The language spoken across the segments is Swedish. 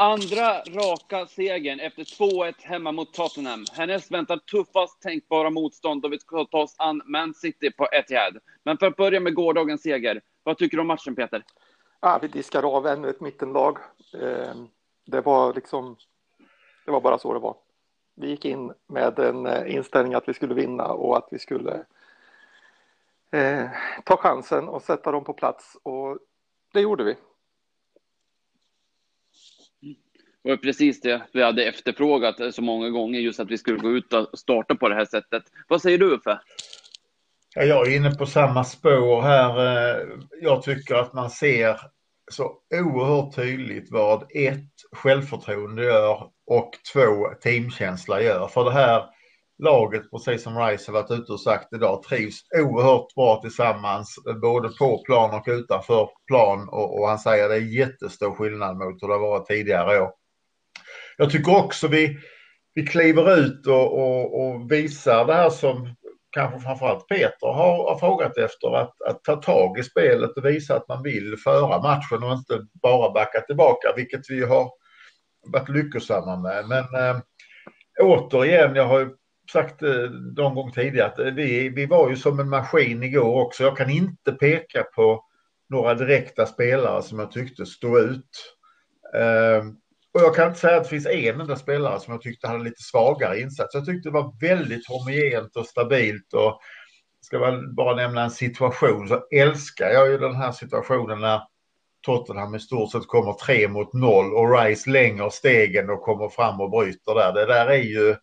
Andra raka segern efter 2-1 hemma mot Tottenham. Härnäst väntar tuffast tänkbara motstånd då vi ska ta oss an Man City på Etihad. Men för att börja med gårdagens seger, vad tycker du om matchen Peter? Ja, vi diskar av ännu ett mittenlag. Ehm, det var liksom, det var bara så det var. Vi gick in med en eh, inställning att vi skulle vinna och att vi skulle eh, ta chansen och sätta dem på plats och det gjorde vi. Det var precis det vi hade efterfrågat så många gånger, just att vi skulle gå ut och starta på det här sättet. Vad säger du Uffe? Ja, jag är inne på samma spår här. Eh, jag tycker att man ser så oerhört tydligt vad ett, självförtroende gör och två, teamkänsla gör. För det här laget, precis som Rice har varit ute och sagt idag, trivs oerhört bra tillsammans, både på plan och utanför plan. Och, och han säger att det är jättestor skillnad mot hur det har varit tidigare år. Jag tycker också vi, vi kliver ut och, och, och visar det här som kanske framförallt Peter har, har frågat efter, att, att ta tag i spelet och visa att man vill föra matchen och inte bara backa tillbaka, vilket vi har varit lyckosamma med. Men äh, återigen, jag har ju sagt eh, någon gång tidigare att eh, vi, vi var ju som en maskin igår också. Jag kan inte peka på några direkta spelare som jag tyckte stod ut. Eh, och jag kan inte säga att det finns en enda spelare som jag tyckte hade lite svagare insats. Jag tyckte det var väldigt homogent och stabilt och ska väl bara nämna en situation så älskar jag ju den här situationen när Tottenham i stort sett kommer tre mot noll och Rice länger stegen och kommer fram och bryter där. Det där är ju eh,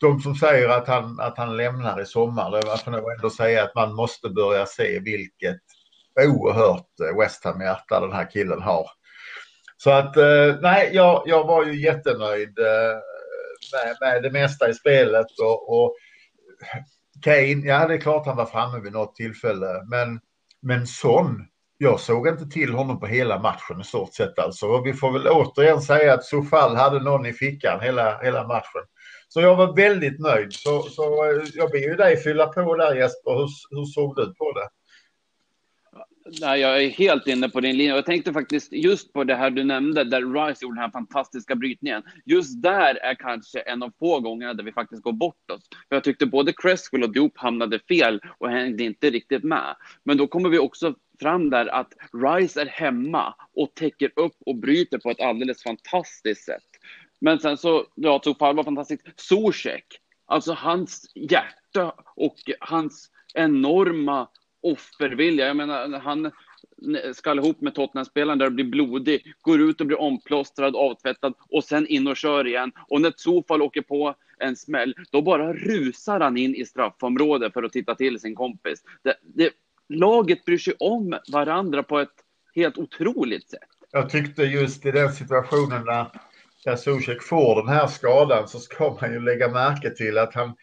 de som säger att han, att han lämnar i sommar, det får nog ändå säga att man måste börja se vilket oerhört eh, West Ham-hjärta den här killen har. Så att eh, nej, jag, jag var ju jättenöjd eh, med, med det mesta i spelet och, och Kane, ja det är klart han var framme vid något tillfälle, men, men Son, jag såg inte till honom på hela matchen i stort sett alltså. Och vi får väl återigen säga att Sofall hade någon i fickan hela, hela matchen. Så jag var väldigt nöjd. Så, så eh, jag ber ju dig fylla på där Jesper. Hur, hur såg du på det? Nej, jag är helt inne på din linje. Jag tänkte faktiskt just på det här du nämnde, där Rice gjorde den här fantastiska brytningen. Just där är kanske en av få gångerna där vi faktiskt går bort oss. För jag tyckte både Cresswell och Diop hamnade fel och hängde inte riktigt med. Men då kommer vi också fram där att Rice är hemma och täcker upp och bryter på ett alldeles fantastiskt sätt. Men sen så, ja, Tofal var fantastiskt. Zuzek, alltså hans hjärta och hans enorma offervilja. Jag menar, han skall ihop med Tottenham-spelaren där och blir blodig, går ut och blir omplåstrad, avtvättad och sen in och kör igen. Och när Zufall åker på en smäll, då bara rusar han in i straffområdet för att titta till sin kompis. Det, det, laget bryr sig om varandra på ett helt otroligt sätt. Jag tyckte just i den situationen när, när Zuzek får den här skadan så ska man ju lägga märke till att han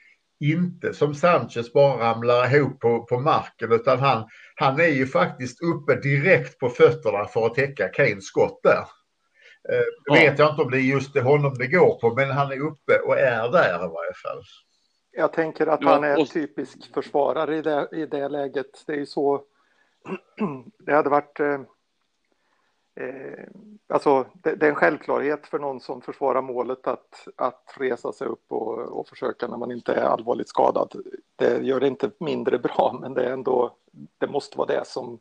inte som Sanchez bara ramlar ihop på, på marken utan han, han är ju faktiskt uppe direkt på fötterna för att täcka Kanes skott där. Eh, ja. vet jag inte om det är just det honom det går på men han är uppe och är där i varje fall. Jag tänker att han är typisk försvarare i det, i det läget. Det är ju så. Det hade varit eh, alltså, det, det, är en självklarhet för någon som försvarar målet att, att resa sig upp och, och försöka när man inte är allvarligt skadad. Det gör det inte mindre bra, men det är ändå, det måste vara det som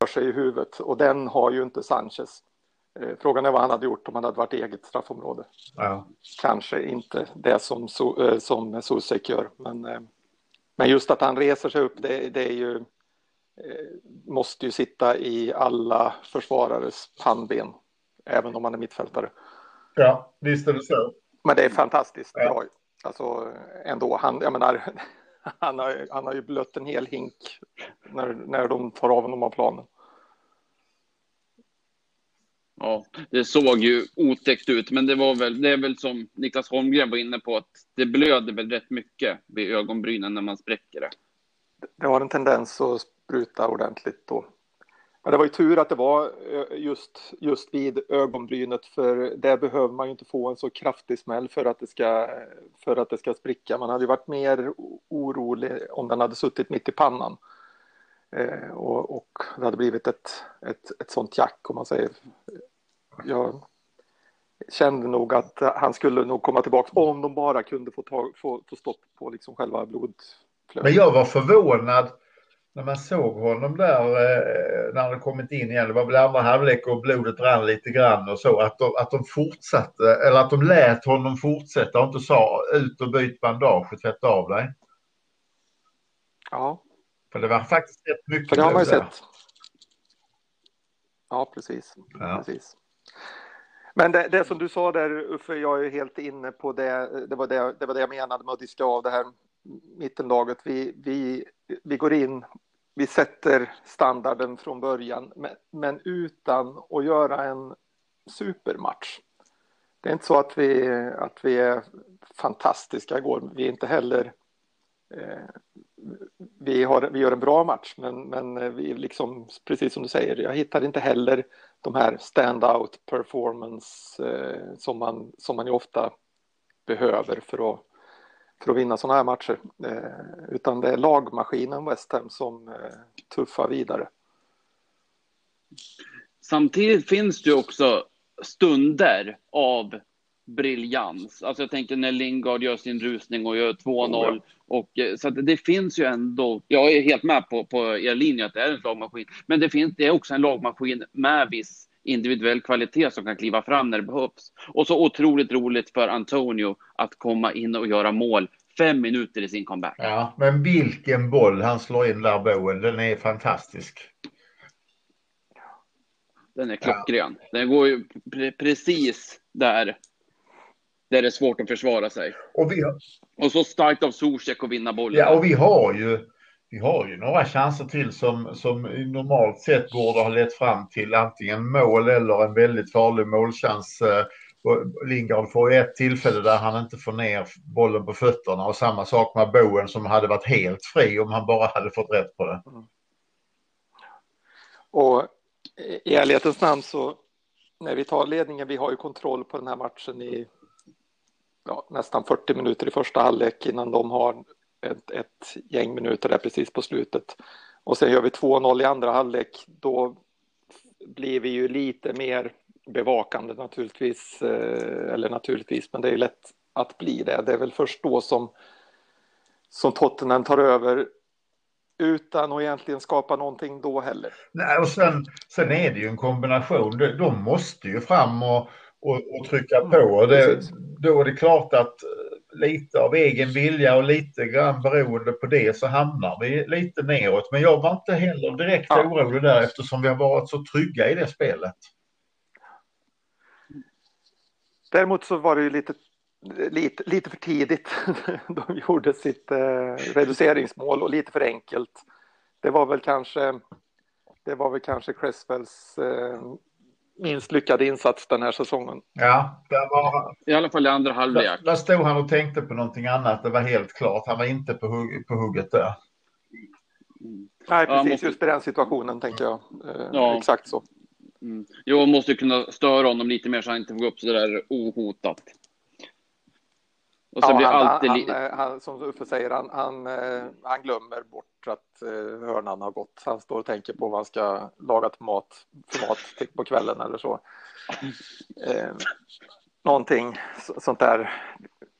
rör sig i huvudet och den har ju inte Sanchez. Eh, frågan är vad han hade gjort om han hade varit eget straffområde. Ja. Kanske inte det som, eh, som Susek gör, men, eh, men just att han reser sig upp, det, det är ju måste ju sitta i alla försvarares pannben, även om man är mittfältare. Ja, visst är det så. Men det är fantastiskt ja. bra. Alltså ändå, han, jag menar, han har, han har ju blött en hel hink när, när de tar av honom av planen. Ja, det såg ju otäckt ut, men det var väl, det är väl som Niklas Holmgren var inne på, att det blöder väl rätt mycket vid ögonbrynen när man spräcker det. Det har en tendens att spruta ordentligt då. Men det var ju tur att det var eh, just, just vid ögonbrynet för där behöver man ju inte få en så kraftig smäll för att det ska, för att det ska spricka. Man hade ju varit mer orolig om den hade suttit mitt i pannan. Eh, och, och, det hade blivit ett, ett, ett sånt jack om man säger jag kände nog att han skulle nog komma tillbaka om de bara kunde få, tag, få, få stopp på liksom själva blod... Men jag var förvånad när man såg honom där eh, när han kommit in igen. Det var väl andra halvlek och blodet rann lite grann och så. Att de, att de fortsatte, eller att de lät honom fortsätta och inte sa ut och byt bandage och tvätta av dig. Ja. För det var faktiskt rätt mycket För det har man ju sett. Ja, precis. Ja. precis. Men det, det, som du sa där Uffe, jag är helt inne på det. Det var det, det, var det jag menade med att diska av det här mittenlaget. Vi, vi, vi går in, vi sätter standarden från början, men, men utan att göra en supermatch. Det är inte så att vi, att vi är fantastiska igår. Vi är inte heller eh, vi, har, vi gör en bra match, men, men vi liksom, precis som du säger, jag hittar inte heller de här stand-out performance eh, som, man, som man ju ofta behöver för att, för att vinna sådana här matcher. Eh, utan det är lagmaskinen West Ham som eh, tuffar vidare. Samtidigt finns det ju också stunder av briljans. Alltså jag tänker när Lingard gör sin rusning och gör 2-0. Och, eh, så det finns ju ändå, jag är helt med på, på er linje att det är en lagmaskin. Men det, finns, det är också en lagmaskin med viss individuell kvalitet som kan kliva fram när det behövs. Och så otroligt roligt för Antonio att komma in och göra mål fem minuter i sin comeback. Ja, men vilken boll han slår in där, Boen. Den är fantastisk. Den är klockren. Ja. Den går ju pre precis där där det är svårt att försvara sig. Och, vi har... och så starkt av Zuzek att vinna bollen. Ja, och vi har ju, vi har ju några chanser till som, som normalt sett borde ha lett fram till antingen mål eller en väldigt farlig målchans. Eh, Lingard får ett tillfälle där han inte får ner bollen på fötterna och samma sak med Bowen som hade varit helt fri om han bara hade fått rätt på det. Mm. Och i ärlighetens namn så när vi tar ledningen, vi har ju kontroll på den här matchen i ja, nästan 40 minuter i första halvlek innan de har ett, ett gäng minuter där precis på slutet. Och sen gör vi 2-0 i andra halvlek. Då blir vi ju lite mer bevakande naturligtvis, eh, eller naturligtvis, men det är lätt att bli det. Det är väl först då som, som Tottenham tar över utan att egentligen skapa någonting då heller. Nej, och sen, sen är det ju en kombination. De, de måste ju fram och, och, och trycka mm, på. Det, då är det klart att lite av egen vilja och lite grann beroende på det så hamnar vi lite neråt. Men jag var inte heller direkt ja. orolig där eftersom vi har varit så trygga i det spelet. Däremot så var det ju lite, lite, lite för tidigt. De gjorde sitt eh, reduceringsmål och lite för enkelt. Det var väl kanske det var väl kanske Cresswells eh, minst lyckade insats den här säsongen. Ja, det var... I alla fall i andra halvlek. Där, stod han och tänkte på någonting annat. Det var helt klart. Han var inte på, hugg, på hugget där. Nej, precis. Måste... Just i den situationen tänkte jag. Eh, ja. Exakt så. Mm. Jag måste kunna störa honom lite mer så han inte får gå upp så där ohotat. Och sen ja, blir han, alltid... han, han, han, som Uffe säger, han, han, eh, han glömmer bort att eh, hörnan har gått. Han står och tänker på vad han ska laga till mat, för mat på kvällen eller så. Eh, någonting sånt där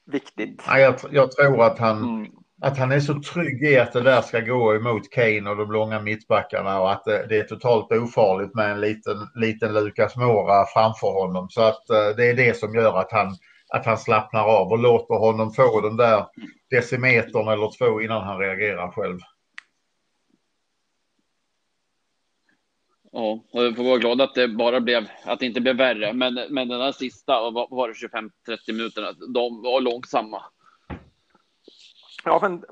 viktigt. Ja, jag, jag tror att han, mm. att han är så trygg i att det där ska gå emot Kane och de långa mittbackarna och att det, det är totalt ofarligt med en liten, liten Lukas Mora framför honom. Så att eh, det är det som gör att han att han slappnar av och låter honom få den där decimetern eller två innan han reagerar själv. Ja, och vi får vara glada att det bara blev, att det inte blev värre. Men, men den här sista, vad var det 25-30 minuterna, de var långsamma. Ja, men,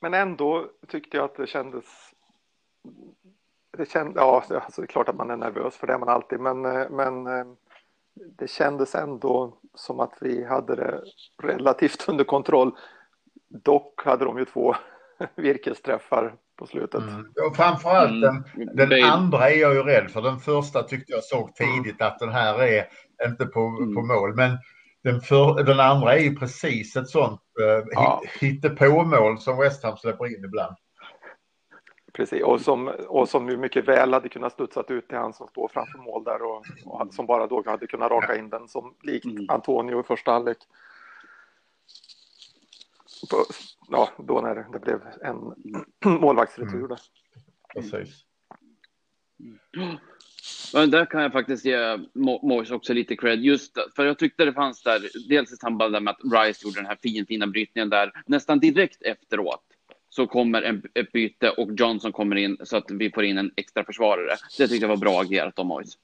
men ändå tyckte jag att det kändes det kändes, ja, alltså det är klart att man är nervös för det är man alltid, men, men det kändes ändå som att vi hade det relativt under kontroll. Dock hade de ju två virkesträffar på slutet. Mm. Och framförallt mm. den, den andra är jag ju rädd för. Den första tyckte jag såg tidigt att den här är inte på, mm. på mål. Men den, för, den andra är ju precis ett sånt eh, ja. hittepåmål som West Ham släpper in ibland. Precis, och som, och som ju mycket väl hade kunnat studsat ut till han som står framför mål där och, och som bara då hade kunnat raka in den som likt mm. Antonio i första halvlek. Ja, då när det blev en målvaktsretur. Mm. Precis. Men där kan jag faktiskt ge Moise också lite cred, just för jag tyckte det fanns där, dels i samband med att Rice gjorde den här fin, fina brytningen där, nästan direkt efteråt så kommer en, ett byte och Johnson kommer in så att vi får in en extra försvarare. Det tyckte jag var bra agerat av Moise.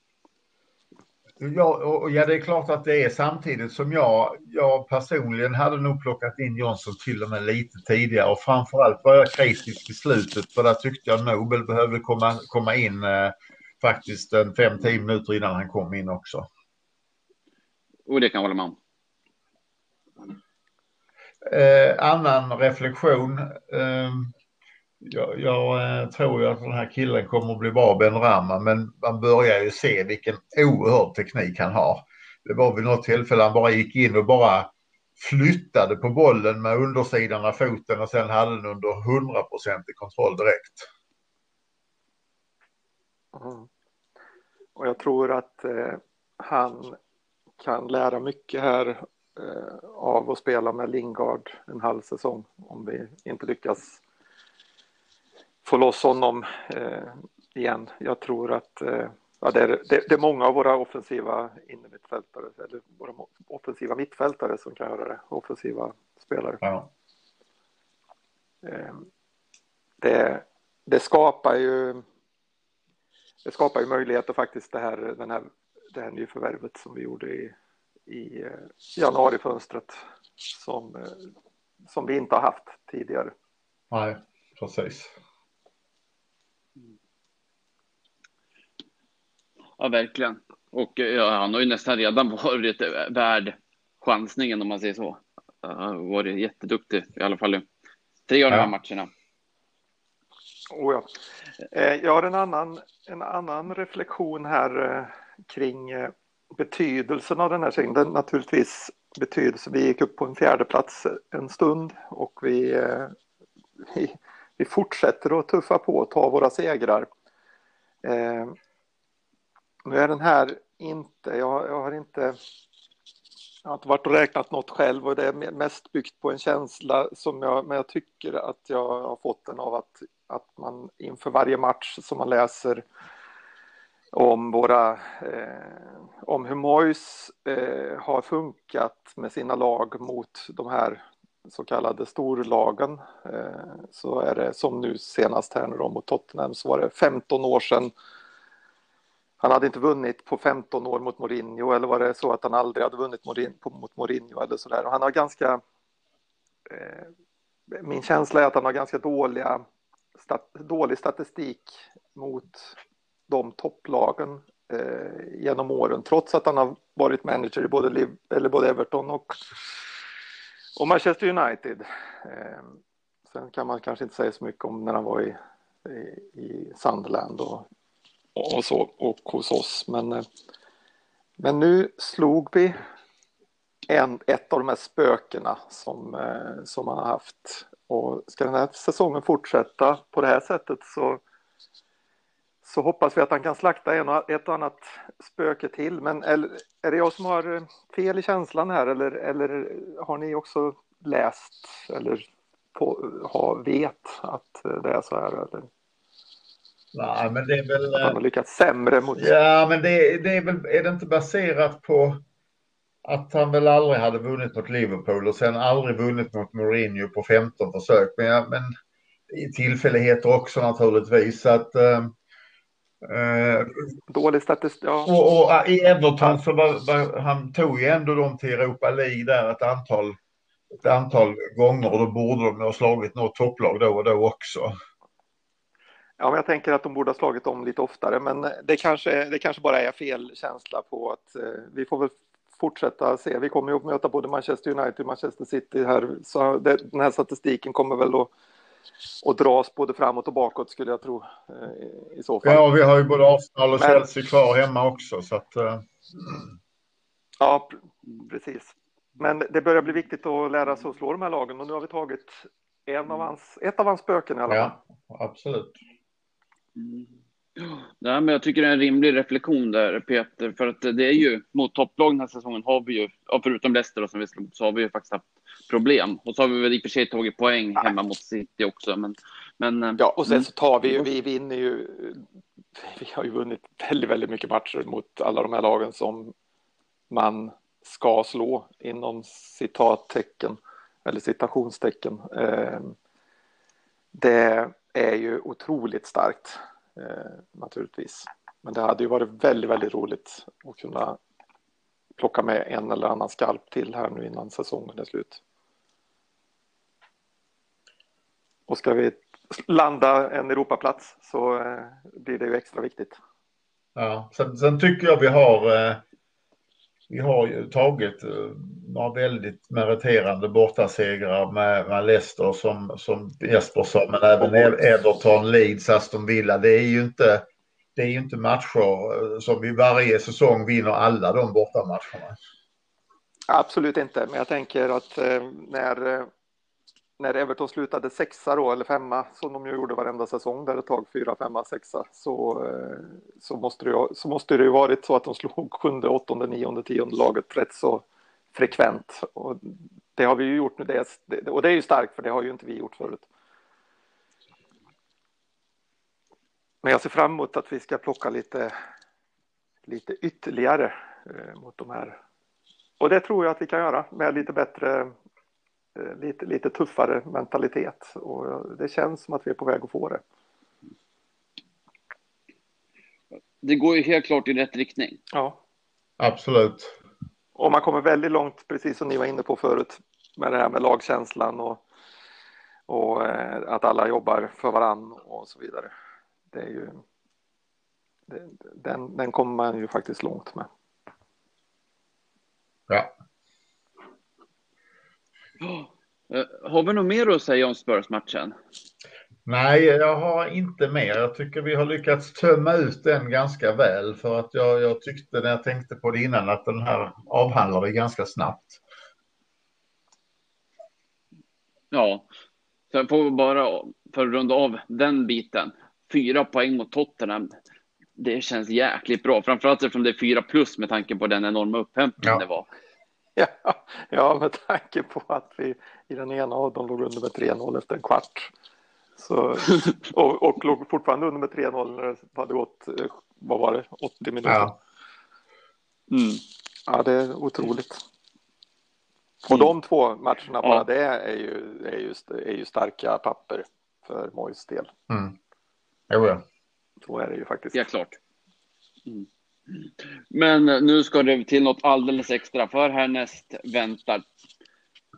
Ja, och, ja, det är klart att det är samtidigt som jag, jag personligen hade nog plockat in Johnson till och med lite tidigare och framförallt var jag kritisk i slutet för där tyckte jag Nobel behövde komma, komma in eh, faktiskt en 5-10 minuter innan han kom in också. Och det kan jag hålla med om. Eh, annan reflektion. Eh, jag, jag eh, tror ju att den här killen kommer att bli bra, Ben Rama, men man börjar ju se vilken oerhörd teknik han har. Det var vid något tillfälle han bara gick in och bara flyttade på bollen med undersidan av foten och sen hade den under 100 i kontroll direkt. Mm. Och jag tror att eh, han kan lära mycket här av att spela med Lingard en halv säsong om vi inte lyckas få loss honom eh, igen. Jag tror att eh, ja, det, är, det, det, är många av våra offensiva innermittfältare, eller våra offensiva mittfältare som kan göra det, offensiva spelare. Ja. Eh, det, det skapar ju det skapar ju möjligheter faktiskt det här, den här, det här nyförvärvet som vi gjorde i, i eh, januarifönstret som, eh, som vi inte har haft tidigare. Nej, precis. Ja, verkligen. Och ja, han har ju nästan redan varit värd chansningen om man säger så. Han har varit jätteduktig i alla fall i tre av de här matcherna. Oh ja. Eh, jag har en annan, en annan reflektion här eh, kring eh, betydelsen av den här serien. naturligtvis betydelse. Vi gick upp på en fjärde plats en stund och vi, eh, vi, vi fortsätter att tuffa på och ta våra segrar. Eh, nu är den här inte, jag, jag har inte jag har inte varit och räknat något själv och det är mest byggt på en känsla som jag, men jag tycker att jag har fått den av att, att man inför varje match som man läser om våra, eh, om hur Mois eh, har funkat med sina lag mot de här så kallade storlagen eh, så är det som nu senast här nu då mot Tottenham så var det 15 år sedan han hade inte vunnit på 15 år mot Mourinho eller var det så att han aldrig hade vunnit mot Mourinho eller så där. Och han har ganska, eh, min känsla är att han har ganska dåliga, stat, dålig statistik mot de topplagen eh, genom åren, trots att han har varit manager i både, Liv, eller både Everton och, och Manchester United. Eh, sen kan man kanske inte säga så mycket om när han var i, i, i Sunderland och och så och hos oss. Men, eh, men nu slog vi en, ett av de här spökena som, eh, som man har haft. Och ska den här säsongen fortsätta på det här sättet så, så hoppas vi att han kan slakta en och, ett och annat spöke till. Men är, är det jag som har eh, fel i känslan här eller, eller har ni också läst eller på, ha, vet att det är så här? Eller? Nej, men det är väl... Han har lyckats sämre mot... Ja, men det, det är väl... Är det inte baserat på att han väl aldrig hade vunnit mot Liverpool och sen aldrig vunnit mot Mourinho på 15 försök. Men, ja, men tillfälligheter också naturligtvis. Så att, äh, Dålig statistik. Ja. Och, och, i Everton så var, var, han tog ju ändå dem till Europa League där ett antal, ett antal gånger och då borde de ha slagit något topplag då och då också. Ja, men jag tänker att de borde ha slagit om lite oftare, men det kanske, det kanske bara är fel känsla på att eh, vi får väl fortsätta se. Vi kommer ju att möta både Manchester United och Manchester City här, så det, den här statistiken kommer väl att, att dras både framåt och bakåt skulle jag tro eh, i så fall. Ja, vi har ju både Arsenal och men, Chelsea kvar hemma också, så att. Eh. Ja, precis. Men det börjar bli viktigt att lära sig att slå de här lagen och nu har vi tagit en av hans, ett av hans spöken i alla fall. Ja, absolut. Mm. Ja, men jag tycker det är en rimlig reflektion där, Peter, för att det är ju mot topplag den här säsongen har vi ju, förutom Leicester som vi slog så har vi ju faktiskt haft problem. Och så har vi väl i och för sig tagit poäng hemma mot City också, men... men eh, ja, och sen så tar vi ju, vi vinner ju, vi har ju vunnit väldigt, väldigt mycket matcher mot alla de här lagen som man ska slå inom citattecken eller citationstecken. Eh, det är ju otroligt starkt eh, naturligtvis. Men det hade ju varit väldigt, väldigt roligt att kunna plocka med en eller annan skalp till här nu innan säsongen är slut. Och ska vi landa en Europaplats så eh, blir det ju extra viktigt. Ja, sen, sen tycker jag vi har eh, vi har ju tagit eh, några väldigt meriterande bortasegrar med, med Leicester som, som Jesper sa, men även Everton, Leeds, Aston Villa. Det är ju inte, det är ju inte matcher som vi varje säsong vinner alla de bortamatcherna. Absolut inte, men jag tänker att när när Everton slutade sexa då, eller femma, som de ju gjorde varenda säsong där ett tag, fyra, femma, sexa, så, eh, så, måste, det, så måste det ju varit så att de slog sjunde, åttonde, nionde, tionde laget rätt så frekvent. Och det har vi ju gjort nu, det, och det är ju starkt för det har ju inte vi gjort förut. Men jag ser fram emot att vi ska plocka lite, lite ytterligare eh, mot de här. Och det tror jag att vi kan göra med lite bättre lite, lite tuffare mentalitet och det känns som att vi är på väg att få det. Det går ju helt klart i rätt riktning. Ja. Absolut. Och man kommer väldigt långt, precis som ni var inne på förut, med det här med lagkänslan och, och eh, att alla jobbar för varann och så vidare. Det är ju, det, den, den kommer man ju faktiskt långt med. Ja. Eh, har vi något mer att säga om Spurs-matchen? Nej, jag har inte mer. Jag tycker vi har lyckats tömma ut den ganska väl för att jag, jag tyckte när jag tänkte på det innan att den här avhandlar vi ganska snabbt. Ja, jag får bara för att runda av den biten. Fyra poäng mot Tottenham. Det känns jäkligt bra, framförallt eftersom det är fyra plus med tanke på den enorma upphämtningen ja. det var. Ja, ja, med tanke på att vi i den ena av dem låg under med 3-0 efter en kvart. Så, och, och låg fortfarande under med 3-0 när det hade gått, eh, vad var det, 80 minuter. Ja, mm. ja det är otroligt. Och de två matcherna bara ja. det är ju, är, ju, är ju starka papper för Mojs del. Mm. Jo, ja. Så är det ju faktiskt. Ja, klart. Mm. Men nu ska det till något alldeles extra, för härnäst väntar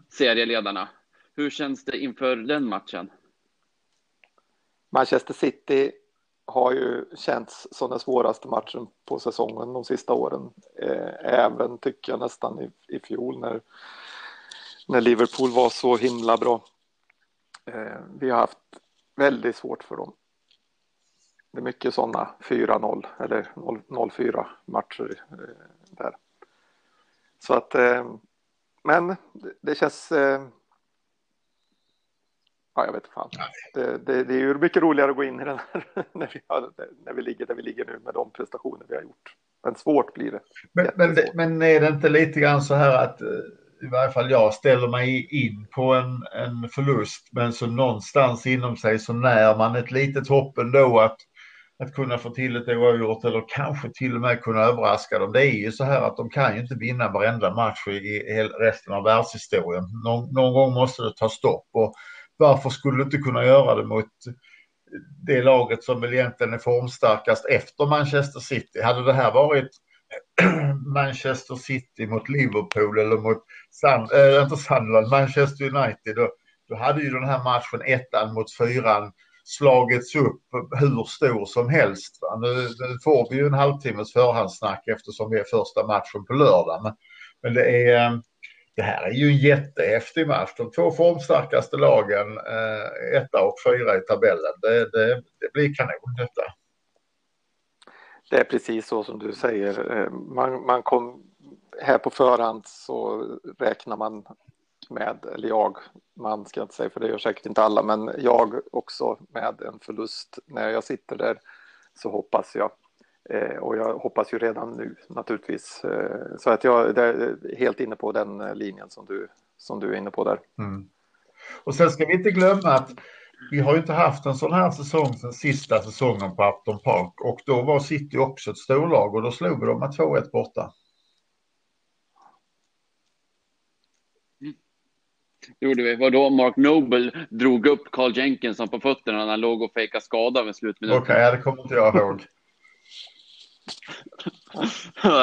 serieledarna. Hur känns det inför den matchen? Manchester City har ju känts som den svåraste matchen på säsongen de sista åren. Eh, även tycker jag nästan i, i fjol när, när Liverpool var så himla bra. Eh, vi har haft väldigt svårt för dem det är mycket sådana 4-0 eller 0-4 matcher eh, där. Så att, eh, men det känns eh, Ja, jag vet fan. Det, det, det, är ju mycket roligare att gå in i den här när vi, har, när vi ligger där vi ligger nu med de prestationer vi har gjort. Men svårt blir det. Men, men, men är det inte lite grann så här att i varje fall jag ställer mig in på en, en förlust men så någonstans inom sig så när man ett litet hopp ändå att att kunna få till ett oavgjort eller kanske till och med kunna överraska dem. Det är ju så här att de kan ju inte vinna varenda match i resten av världshistorien. Någon, någon gång måste det ta stopp och varför skulle du inte kunna göra det mot det laget som väl egentligen är formstarkast efter Manchester City? Hade det här varit Manchester City mot Liverpool eller mot Sun, äh, eh, inte Sunderland, Manchester United, då, då hade ju den här matchen ettan mot fyran slagits upp hur stor som helst. Nu, nu får vi ju en halvtimmes förhandssnack eftersom vi är första matchen på lördag. Men, men det, är, eh, det här är ju en jättehäftig match. De två formstarkaste lagen, eh, etta och fyra i tabellen. Det, det, det blir kanon detta. Det är precis så som du säger. Eh, man, man kom, här på förhand så räknar man med, eller jag, man ska jag inte säga för det gör säkert inte alla, men jag också med en förlust. När jag sitter där så hoppas jag. Eh, och jag hoppas ju redan nu naturligtvis. Eh, så att jag är helt inne på den eh, linjen som du, som du är inne på där. Mm. Och sen ska vi inte glömma att vi har ju inte haft en sån här säsong sen sista säsongen på Upton Park och då var City också ett storlag och då slog vi dem med 2-1 borta. Gjorde vi. Var då Mark Noble drog upp Carl Jenkinson på fötterna när han låg och fejkade skada med slutminuten. Okej, okay, det kommer inte jag ihåg.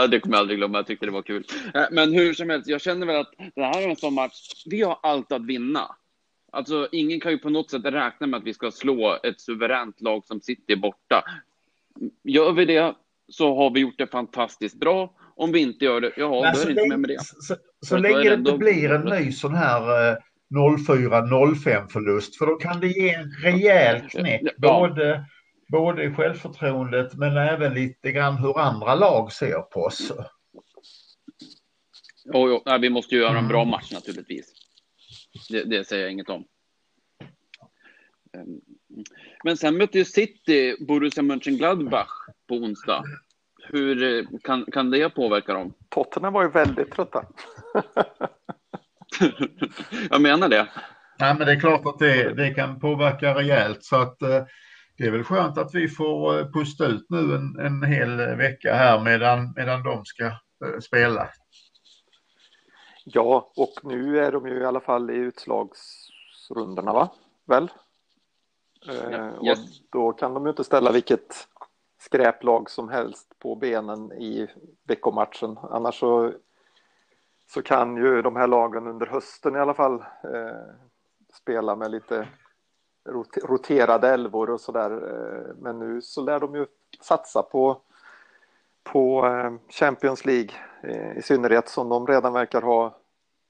det kommer jag aldrig glömma, jag tyckte det var kul. Eh, men hur som helst, jag känner väl att det här är en sån match, vi har allt att vinna. Alltså, ingen kan ju på något sätt räkna med att vi ska slå ett suveränt lag som sitter borta. Gör vi det så har vi gjort det fantastiskt bra. Om vi inte gör det, ja, då är det inte med med det. Så, länge det inte blir en ny sån här eh, 04-05 förlust, för då kan det ge en rejäl knäck. Både, både i självförtroendet men även lite grann hur andra lag ser på oss. Jo, jo. vi måste ju göra en bra mm. match naturligtvis. Det, det säger jag inget om. Ehm, men sen mötte ju City Borussia Mönchengladbach på onsdag. Hur eh, kan, kan det påverka dem? Tottenham var ju väldigt trötta. jag menar det. Ja, men det är klart att det, det kan påverka rejält så att eh, det är väl skönt att vi får eh, pusta ut nu en, en hel vecka här medan, medan de ska spela. Ja, och nu är de ju i alla fall i utslagsrundorna, va? Väl? Ja, yes. Och då kan de ju inte ställa vilket skräplag som helst på benen i veckomatchen. Annars så, så kan ju de här lagen under hösten i alla fall eh, spela med lite roterade älvor och sådär. Eh, men nu så lär de ju satsa på, på eh, Champions League eh, i synnerhet som de redan verkar ha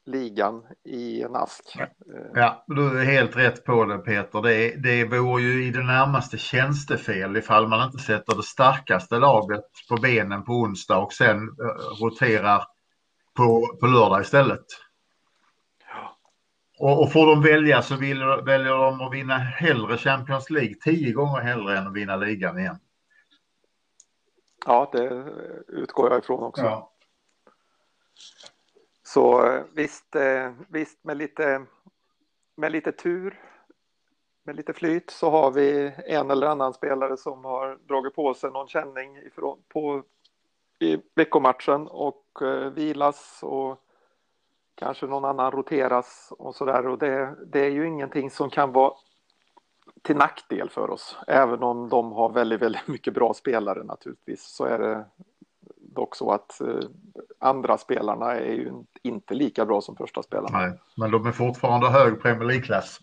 ligan i en ask. Ja, du är helt rätt på det Peter. Det, det vore ju i det närmaste tjänstefel ifall man inte sätter det starkaste laget på benen på onsdag och sen uh, roterar på, på lördag istället. Och, och får de välja så vill, väljer de att vinna hellre Champions League tio gånger hellre än att vinna ligan igen. Ja, det utgår jag ifrån också. Ja. Så eh, visst, eh, visst med, lite, med lite tur, med lite flyt så har vi en eller annan spelare som har dragit på sig någon känning ifrån, på, i veckomatchen och eh, vilas och kanske någon annan roteras och så där. Och det, det är ju ingenting som kan vara till nackdel för oss. Även om de har väldigt, väldigt mycket bra spelare naturligtvis så är det dock så att eh, andra spelarna är ju inte lika bra som första spelarna. Nej, men de är fortfarande hög Premier League-klass.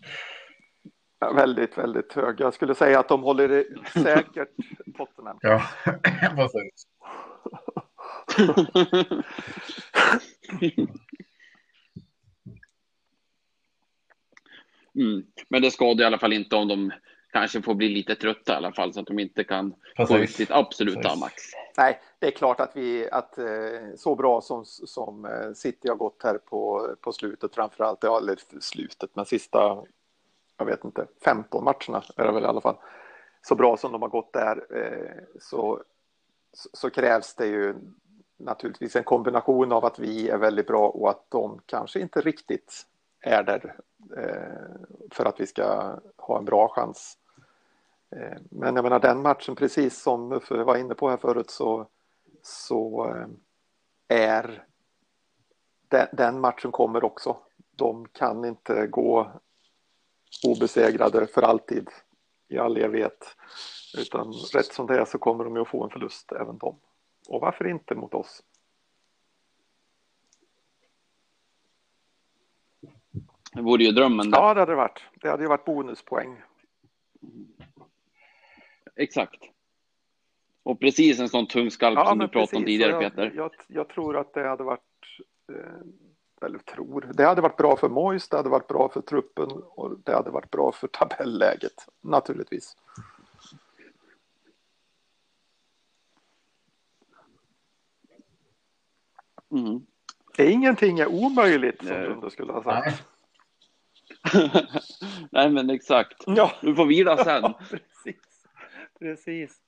Ja, väldigt, väldigt hög. Jag skulle säga att de håller det säkert Tottenham. Ja, precis. mm. Men det skadar i alla fall inte om de kanske får bli lite trötta i alla fall så att de inte kan få ut sitt absoluta Precis. max. Nej, det är klart att vi att eh, så bra som, som eh, City har gått här på, på slutet framför allt, ja, eller slutet, men sista, jag vet inte, 15 matcherna är det väl i alla fall. Så bra som de har gått där eh, så, så krävs det ju naturligtvis en kombination av att vi är väldigt bra och att de kanske inte riktigt är där för att vi ska ha en bra chans men jag menar den matchen, precis som Muffe var inne på här förut, så, så eh, är den, den matchen kommer också. De kan inte gå obesegrade för alltid i all evighet. Utan rätt som det är så kommer de ju att få en förlust även de. Och varför inte mot oss? Det vore ju drömmen. Där. Ja, det hade det varit. Det hade ju varit bonuspoäng. Exakt. Och precis en sån tung skalp ja, som du pratade om tidigare, jag, Peter. Jag, jag, tror att det hade varit, eh, eller tror, det hade varit bra för Mois, det hade varit bra för truppen och det hade varit bra för tabelläget, naturligtvis. Mm. Ingenting är omöjligt som du skulle ha sagt. Nej, men exakt. Ja. Du får vila sen. Ja, precis.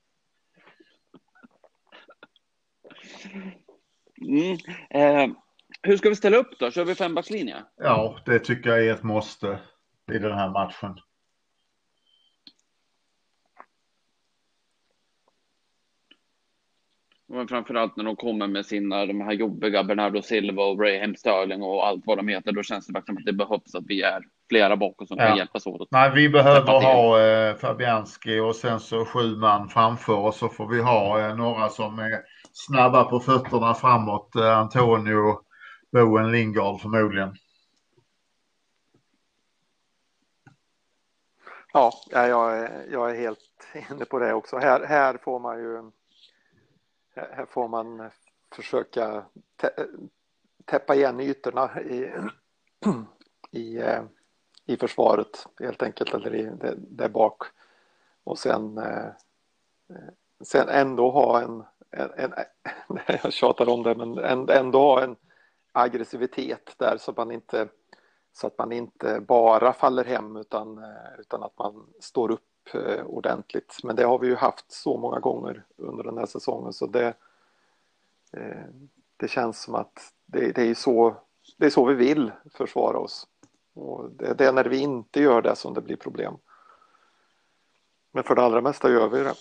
Mm. Eh, hur ska vi ställa upp då? Kör vi fembackslinje? Ja, det tycker jag är ett måste i den här matchen. Framförallt när de kommer med sina, de här jobbiga Bernardo Silva och Raheem Sterling och allt vad de heter, då känns det verkligen att det behövs att vi är flera bakom som ja. kan hjälpas åt. Nej, vi behöver ha eh, Fabianski och sen så sju man framför och så får vi ha eh, några som är snabba på fötterna framåt. Eh, Antonio, Bowen, Lingard förmodligen. Ja, jag är, jag är helt inne på det också. Här, här får man ju här får man försöka täppa igen ytorna i, i, eh, i försvaret helt enkelt eller i, där bak och sen, eh, sen ändå ha en, en, en jag tjatar om det, men ändå ha en aggressivitet där så att man inte så att man inte bara faller hem utan, eh, utan att man står upp eh, ordentligt. Men det har vi ju haft så många gånger under den här säsongen så det, eh, det känns som att det, det, är så, det är så vi vill försvara oss. Och det, det är när vi inte gör det som det blir problem. Men för det allra mesta gör vi det.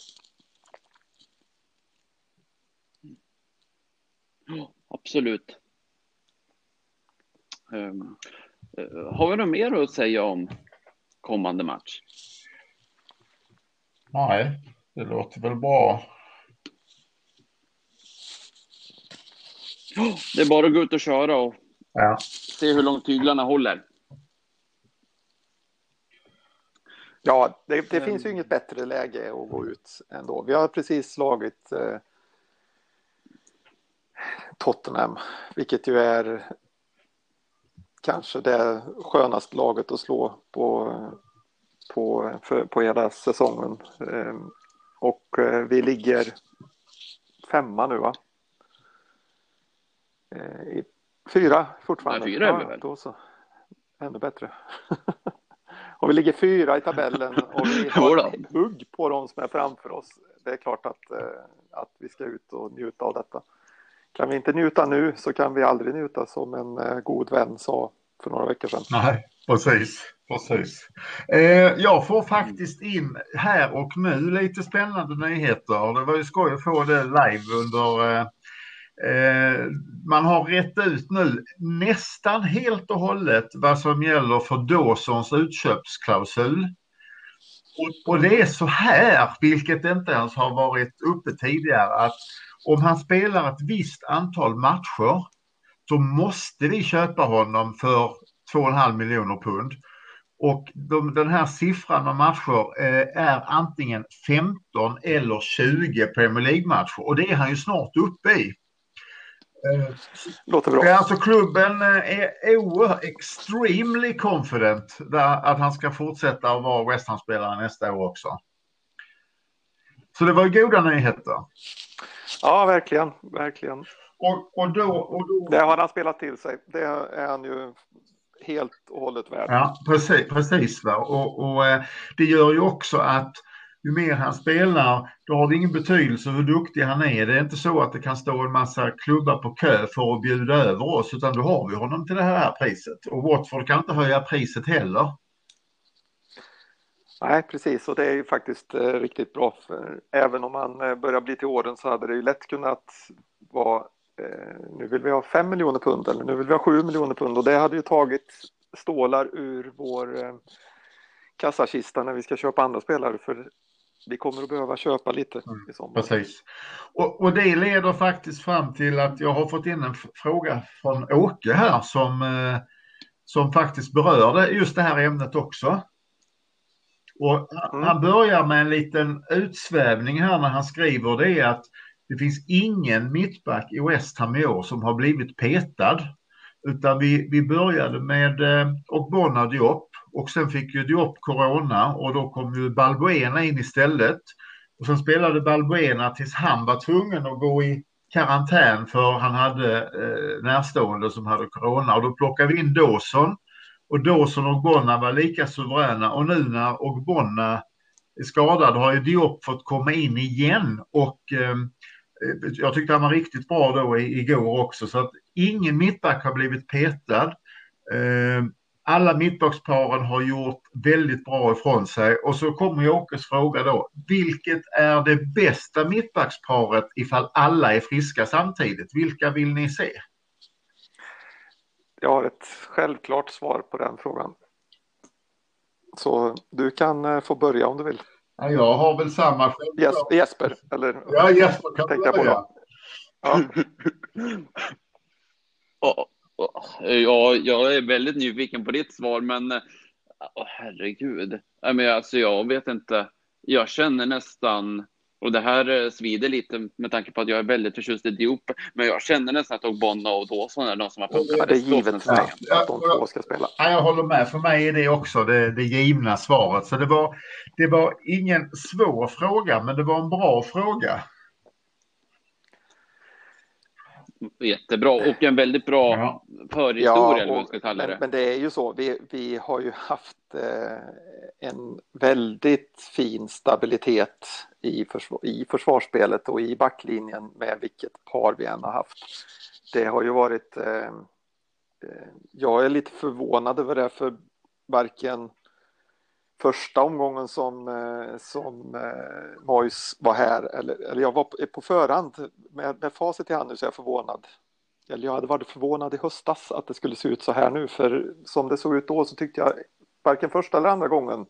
Absolut. Um, har vi något mer att säga om kommande match? Nej, det låter väl bra. Det är bara att gå ut och köra och ja. se hur långt tyglarna håller. Ja, det, det finns ju inget bättre läge att gå ut ändå. Vi har precis slagit eh, Tottenham, vilket ju är kanske det skönaste laget att slå på, på, för, på hela säsongen. Ehm, och eh, vi ligger femma nu va? Eh, fyra fortfarande. Ja, fyra är vi väl? Då så. Ännu bättre. och vi ligger fyra i tabellen och vi har hugg på de som är framför oss. Det är klart att, eh, att vi ska ut och njuta av detta. Kan vi inte njuta nu så kan vi aldrig njuta som en god vän sa för några veckor sedan. Nej, precis. precis. Eh, jag får faktiskt in här och nu lite spännande nyheter. Det var ju skoj att få det live under eh, eh, Eh, man har rätt ut nu nästan helt och hållet vad som gäller för Dawsons utköpsklausul. Och, och det är så här, vilket inte ens har varit uppe tidigare, att om han spelar ett visst antal matcher så måste vi köpa honom för 2,5 miljoner pund. Och de, den här siffran av matcher eh, är antingen 15 eller 20 Premier League-matcher och det är han ju snart uppe i. Låter bra. Alltså klubben eh, är oerhört extremely confident att han ska fortsätta att vara West Ham-spelare nästa år också. Så det var goda nyheter. Ja, verkligen, verkligen. Och, och, då, och då... Det har han spelat till sig. Det är han ju helt och hållet värd. Ja, precis. precis va? Och, och eh, det gör ju också att ju mer han spelar, då har det ingen betydelse hur duktig han är. Det är inte så att det kan stå en massa klubbar på kö för att bjuda över oss, utan då har vi honom till det här priset. Och Watford kan inte höja priset heller. Nej, precis, och det är ju faktiskt eh, riktigt bra. För även om han eh, börjar bli till åren så hade det ju lätt kunnat vara eh, nu vill vi ha 5 miljoner pund eller nu vill vi ha 7 miljoner pund och det hade ju tagit stålar ur vår eh, kassakista när vi ska köpa andra spelare för vi kommer att behöva köpa lite mm, i sommar. Precis. Och, och, det leder faktiskt fram till att jag har fått in en fråga från Åke här som, eh, som faktiskt berörde just det här ämnet också. Och mm. han börjar med en liten utsvävning här när han skriver det är att det finns ingen mittback i West Ham i år som har blivit petad. Utan vi, vi började med eh, Ogbonna Diop och sen fick ju Diop corona och då kom ju Balbuena in istället. Och sen spelade Balbuena tills han var tvungen att gå i karantän för han hade eh, närstående som hade corona och då plockade vi in Dawson. Och Dawson och Bonna var lika suveräna och nu när Ogbonna är skadad har ju Diop fått komma in igen och ehm, eh, jag tyckte han var riktigt bra då igår också så att ingen mittback har blivit petad. Eh, alla mittbacksparen har gjort väldigt bra ifrån sig och så kommer Jokers fråga då. Vilket är det bästa mittbacksparet ifall alla är friska samtidigt? Vilka vill ni se? Jag har ett självklart svar på den frågan. Så du kan eh, få börja om du vill. Ja, jag har väl samma självklart. Jesper, eller? Ja, Jesper kan börja. Ja. Ja, jag är väldigt nyfiken på ditt svar, men oh, herregud. Men alltså, jag vet inte. Jag känner nästan, och det här eh, svider lite med tanke på att jag är väldigt förtjust i Diop, men jag känner nästan att Ogbonna och Dawson är de som har funkat ja, Det är givet för mig att de två ska spela. Ja, jag håller med. För mig är det också det, det givna svaret. Så det var, det var ingen svår fråga, men det var en bra fråga. Jättebra och en väldigt bra ja. förhistoria, ja, eller vad man ska kalla det. Men, men, det är ju så, vi, vi har ju haft eh, en väldigt fin stabilitet i, försvar, i försvarsspelet och i backlinjen med vilket par vi än har haft. Det har ju varit, eh, eh jag är lite förvånad över det, för varken första omgången som, eh, som eh, Mois var här, eller, eller jag var på förhand med, med facit i hand nu så är jag förvånad. Eller jag hade varit förvånad i höstas att det skulle se ut så här nu, för som det såg ut då så tyckte jag varken första eller andra gången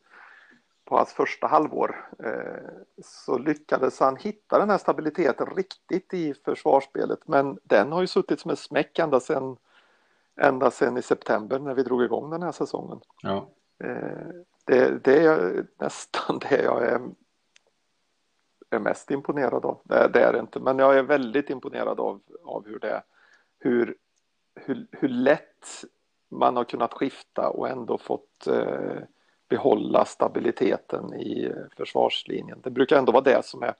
på hans första halvår eh, så lyckades han hitta den här stabiliteten riktigt i försvarsspelet. Men den har ju suttit som en smäck ända sedan, ända sedan i september när vi drog igång den här säsongen. Ja. Eh, det, det är nästan det jag är, är mest imponerad av. Det, det, är det inte, men jag är väldigt imponerad av, av hur det hur, hur, hur lätt man har kunnat skifta och ändå fått eh, behålla stabiliteten i eh, försvarslinjen. Det brukar ändå vara det som är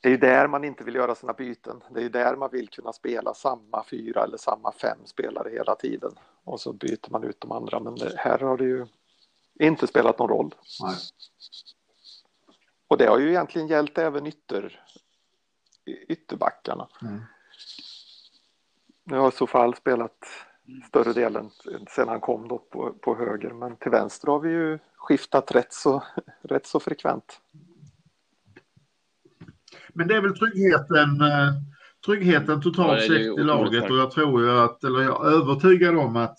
det är ju där man inte vill göra sina byten. Det är ju där man vill kunna spela samma fyra eller samma fem spelare hela tiden. Och så byter man ut de andra. Men det, här har det ju inte spelat någon roll. Nej. Och det har ju egentligen gällt även ytter, ytterbackarna. Mm. Nu har Sofal spelat större delen sedan han kom då på, på höger, men till vänster har vi ju skiftat rätt så, rätt så frekvent. Men det är väl tryggheten, eh, tryggheten totalt sett i laget och jag tror ju att, eller jag är övertygad om att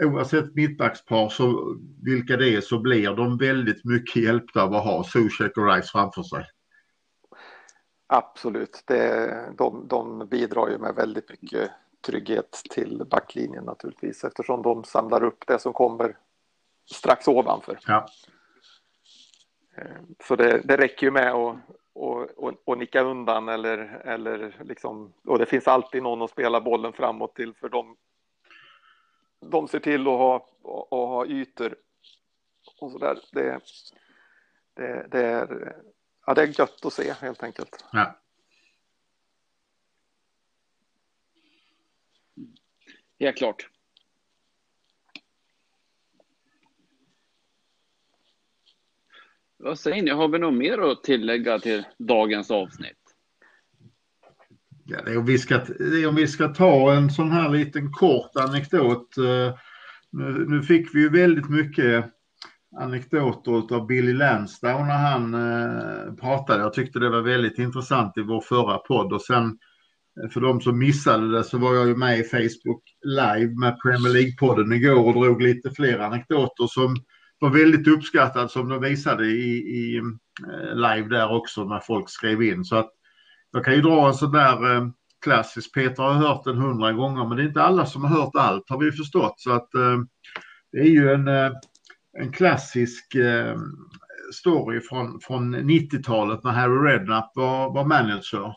oavsett mittbackspar så vilka det är så blir de väldigt mycket hjälpta av att ha Zuzek och Rice framför sig. Absolut, det, de, de bidrar ju med väldigt mycket trygghet till backlinjen naturligtvis eftersom de samlar upp det som kommer strax ovanför. Ja. Eh, så det, det räcker ju med att och, och, och, nicka undan eller, eller liksom, och det finns alltid någon att spela bollen framåt till för de, de ser till att ha, att ha ytor och så där. Det, det, det, är, ja, det är gött att se helt enkelt. Ja. Helt klart. Vad säger ni, har vi något mer att tillägga till dagens avsnitt? Ja, det är om, vi ska, det är om vi ska ta en sån här liten kort anekdot. Eh, nu, nu fick vi ju väldigt mycket anekdoter av Billy Lansdown när han eh, pratade. Jag tyckte det var väldigt intressant i vår förra podd och sen eh, för de som missade det så var jag ju med i Facebook live med Premier League-podden igår och drog lite fler anekdoter som var väldigt uppskattad som de visade i, i live där också när folk skrev in. Så att jag kan ju dra en sån där eh, klassisk, Peter har hört den hundra gånger men det är inte alla som har hört allt har vi förstått. Så att eh, det är ju en, eh, en klassisk eh, story från, från 90-talet när Harry Redknapp var, var manager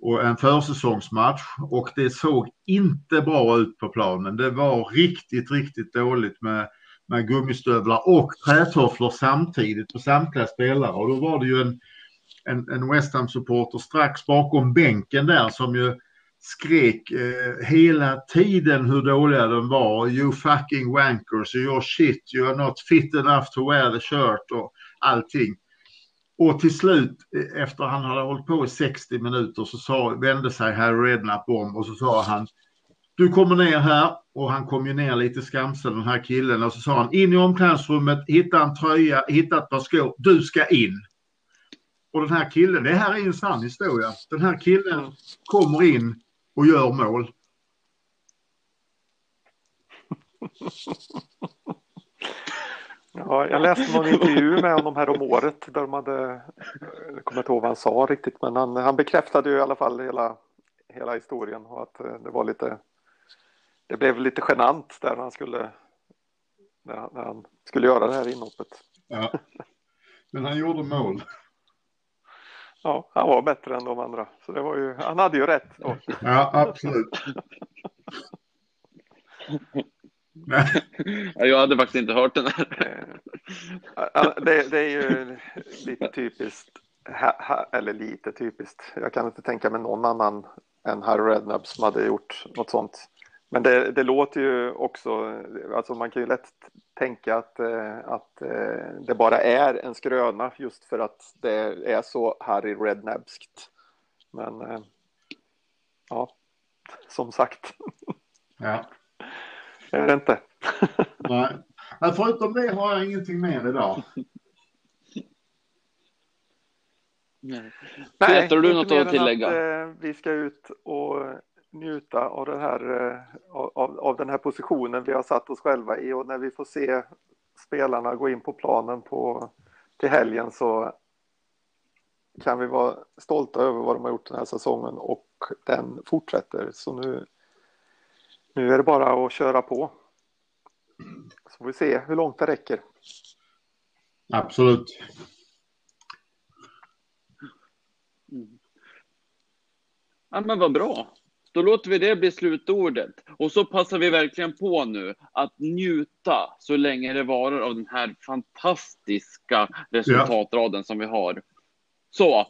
och en försäsongsmatch och det såg inte bra ut på planen. Det var riktigt, riktigt dåligt med med gummistövlar och trätofflor samtidigt på samtliga spelare. Och då var det ju en, en, en West Ham-supporter strax bakom bänken där som ju skrek eh, hela tiden hur dåliga de var. You fucking wankers, you're shit, you're not fit enough to wear the shirt och allting. Och till slut, eh, efter han hade hållit på i 60 minuter, så sa, vände sig Harry Redknapp om och så sa han du kommer ner här och han kom ju ner lite skamsen den här killen och så sa han in i omklädningsrummet, hitta en tröja, hitta ett par skor, du ska in. Och den här killen, det här är en sann historia. Den här killen kommer in och gör mål. Ja, jag läste någon intervju med honom här om året där de hade, jag kommer inte ihåg vad han sa riktigt, men han, han bekräftade ju i alla fall hela, hela historien och att det var lite, det blev lite genant där han skulle, när han, när han skulle göra det här inhoppet. Ja, men han gjorde mål. Ja, han var bättre än de andra, så det var ju, han hade ju rätt. Då. Ja, absolut. jag hade faktiskt inte hört den här. det, det är ju lite typiskt, eller lite typiskt, jag kan inte tänka mig någon annan än Harry Redknapp som hade gjort något sånt. Men det, det, låter ju också, alltså man kan ju lätt tänka att, eh, att eh, det bara är en skröna just för att det är så Harry Redknappskt. Men eh, ja, som sagt. Ja. Är det inte. Nej. Förutom det har jag ingenting mer idag. Nej. Peter, har du något att tillägga? Att, eh, vi ska ut och njuta av den, här, eh, av, av den här positionen vi har satt oss själva i och när vi får se spelarna gå in på planen på, till helgen så kan vi vara stolta över vad de har gjort den här säsongen och den fortsätter. Så nu, nu är det bara att köra på. Så får vi se hur långt det räcker. Absolut. Mm. Ja, men vad bra. Då låter vi det bli slutordet. Och så passar vi verkligen på nu att njuta så länge det varar av den här fantastiska resultatraden ja. som vi har. Så,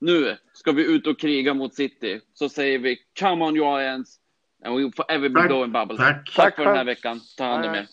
nu ska vi ut och kriga mot City. Så säger vi Come on Giants and we forever be blowing bubbles. Tack. Tack för den här veckan. Ta hand om er.